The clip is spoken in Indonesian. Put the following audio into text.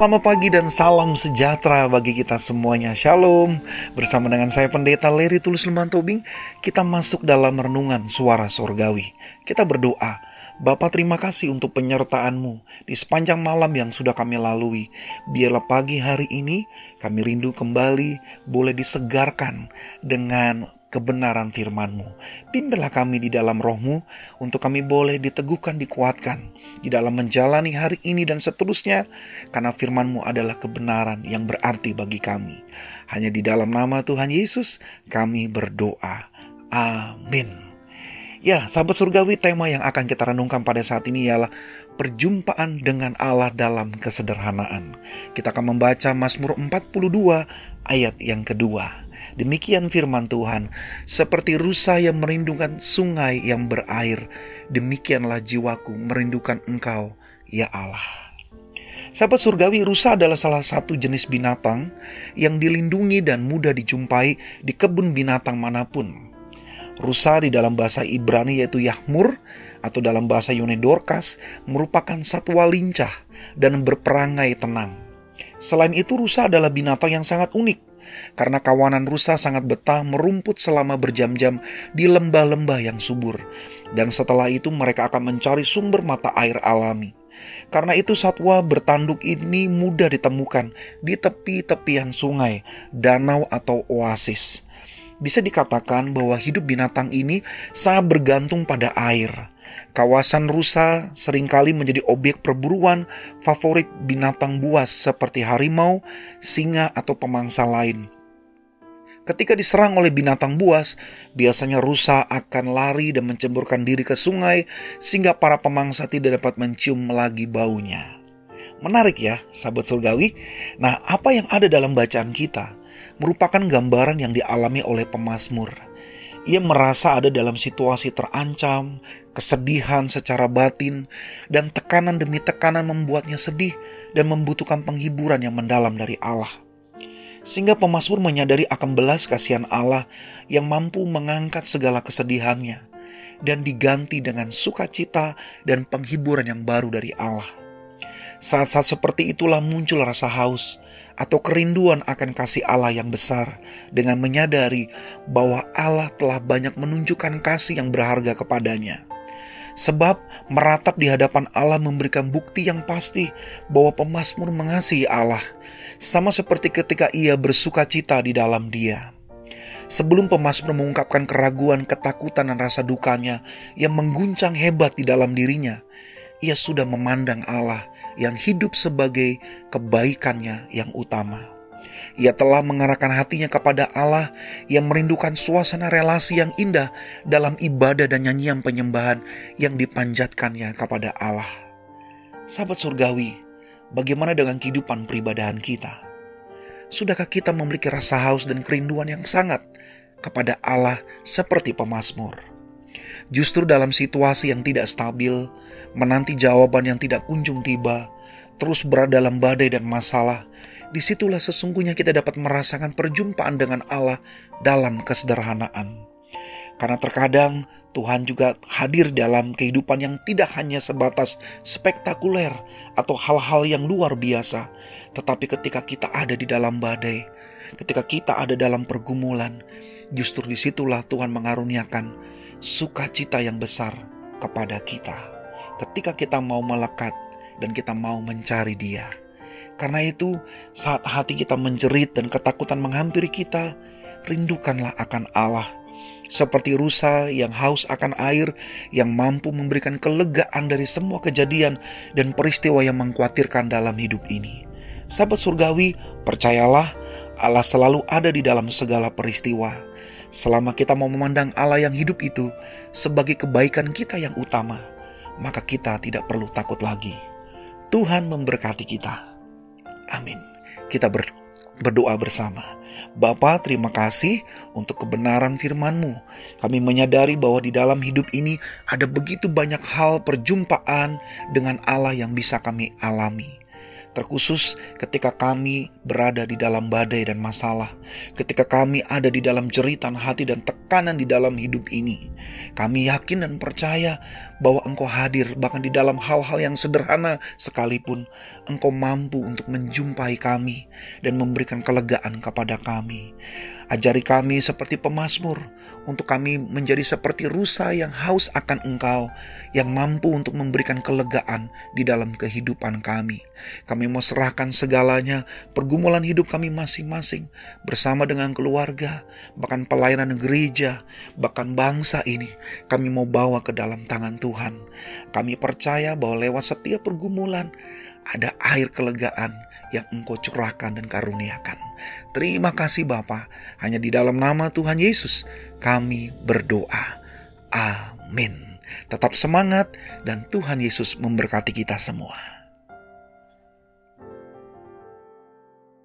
Selamat pagi dan salam sejahtera bagi kita semuanya. Shalom. Bersama dengan saya Pendeta Leri Tulus Lemban Tobing, kita masuk dalam renungan suara sorgawi. Kita berdoa, Bapak terima kasih untuk penyertaan-Mu di sepanjang malam yang sudah kami lalui. Biarlah pagi hari ini kami rindu kembali boleh disegarkan dengan kebenaran firman-Mu. Pimpinlah kami di dalam rohmu untuk kami boleh diteguhkan, dikuatkan di dalam menjalani hari ini dan seterusnya karena firman-Mu adalah kebenaran yang berarti bagi kami. Hanya di dalam nama Tuhan Yesus kami berdoa. Amin. Ya, sahabat surgawi, tema yang akan kita renungkan pada saat ini ialah perjumpaan dengan Allah dalam kesederhanaan. Kita akan membaca Mazmur 42 ayat yang kedua. Demikian firman Tuhan, seperti rusa yang merindukan sungai yang berair, demikianlah jiwaku merindukan Engkau, ya Allah. Sahabat surgawi, rusa adalah salah satu jenis binatang yang dilindungi dan mudah dijumpai di kebun binatang mana pun. Rusa di dalam bahasa Ibrani yaitu Yahmur atau dalam bahasa Yunani Dorcas merupakan satwa lincah dan berperangai tenang. Selain itu rusa adalah binatang yang sangat unik karena kawanan rusa sangat betah merumput selama berjam-jam di lembah-lembah yang subur. Dan setelah itu mereka akan mencari sumber mata air alami. Karena itu satwa bertanduk ini mudah ditemukan di tepi-tepian sungai, danau atau oasis. Bisa dikatakan bahwa hidup binatang ini sangat bergantung pada air. Kawasan rusa sering kali menjadi objek perburuan favorit binatang buas seperti harimau, singa, atau pemangsa lain. Ketika diserang oleh binatang buas, biasanya rusa akan lari dan mencemburkan diri ke sungai sehingga para pemangsa tidak dapat mencium lagi baunya. Menarik ya, sahabat surgawi. Nah, apa yang ada dalam bacaan kita merupakan gambaran yang dialami oleh pemazmur ia merasa ada dalam situasi terancam, kesedihan secara batin, dan tekanan demi tekanan membuatnya sedih dan membutuhkan penghiburan yang mendalam dari Allah. Sehingga pemazmur menyadari akan belas kasihan Allah yang mampu mengangkat segala kesedihannya dan diganti dengan sukacita dan penghiburan yang baru dari Allah. Saat-saat seperti itulah muncul rasa haus atau kerinduan akan kasih Allah yang besar dengan menyadari bahwa Allah telah banyak menunjukkan kasih yang berharga kepadanya. Sebab meratap di hadapan Allah memberikan bukti yang pasti bahwa pemazmur mengasihi Allah, sama seperti ketika ia bersuka cita di dalam dia. Sebelum pemazmur mengungkapkan keraguan, ketakutan, dan rasa dukanya yang mengguncang hebat di dalam dirinya, ia sudah memandang Allah yang hidup sebagai kebaikannya yang utama. Ia telah mengarahkan hatinya kepada Allah yang merindukan suasana relasi yang indah dalam ibadah dan nyanyian penyembahan yang dipanjatkannya kepada Allah. Sahabat surgawi, bagaimana dengan kehidupan peribadahan kita? Sudahkah kita memiliki rasa haus dan kerinduan yang sangat kepada Allah seperti pemazmur? Justru dalam situasi yang tidak stabil, menanti jawaban yang tidak kunjung tiba, terus berada dalam badai dan masalah, di situlah sesungguhnya kita dapat merasakan perjumpaan dengan Allah dalam kesederhanaan. Karena terkadang Tuhan juga hadir dalam kehidupan yang tidak hanya sebatas spektakuler atau hal-hal yang luar biasa, tetapi ketika kita ada di dalam badai, ketika kita ada dalam pergumulan, justru di situlah Tuhan mengaruniakan sukacita yang besar kepada kita. Ketika kita mau melekat dan kita mau mencari Dia. Karena itu, saat hati kita menjerit dan ketakutan menghampiri kita, rindukanlah akan Allah. Seperti rusa yang haus akan air, yang mampu memberikan kelegaan dari semua kejadian dan peristiwa yang mengkhawatirkan dalam hidup ini. Sahabat surgawi, percayalah Allah selalu ada di dalam segala peristiwa. Selama kita mau memandang Allah yang hidup itu sebagai kebaikan kita yang utama, maka kita tidak perlu takut lagi. Tuhan memberkati kita. Amin. Kita ber, berdoa bersama. Bapa, terima kasih untuk kebenaran firman-Mu. Kami menyadari bahwa di dalam hidup ini ada begitu banyak hal perjumpaan dengan Allah yang bisa kami alami. Terkhusus ketika kami berada di dalam badai dan masalah, ketika kami ada di dalam jeritan hati dan tekanan di dalam hidup ini. Kami yakin dan percaya bahwa Engkau hadir bahkan di dalam hal-hal yang sederhana sekalipun Engkau mampu untuk menjumpai kami dan memberikan kelegaan kepada kami. Ajari kami seperti pemazmur untuk kami menjadi seperti rusa yang haus akan Engkau, yang mampu untuk memberikan kelegaan di dalam kehidupan kami. Kami mau serahkan segalanya, pergumulan hidup kami masing-masing bersama dengan keluarga, bahkan pelayanan gereja, bahkan bangsa ini. Kami mau bawa ke dalam tangan Tuhan. Kami percaya bahwa lewat setiap pergumulan ada air kelegaan yang engkau curahkan dan karuniakan. Terima kasih Bapa. Hanya di dalam nama Tuhan Yesus kami berdoa. Amin. Tetap semangat dan Tuhan Yesus memberkati kita semua.